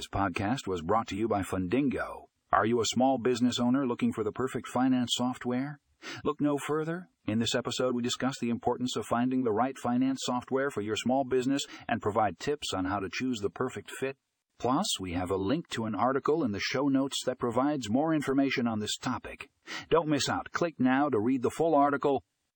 This podcast was brought to you by Fundingo. Are you a small business owner looking for the perfect finance software? Look no further. In this episode, we discuss the importance of finding the right finance software for your small business and provide tips on how to choose the perfect fit. Plus, we have a link to an article in the show notes that provides more information on this topic. Don't miss out. Click now to read the full article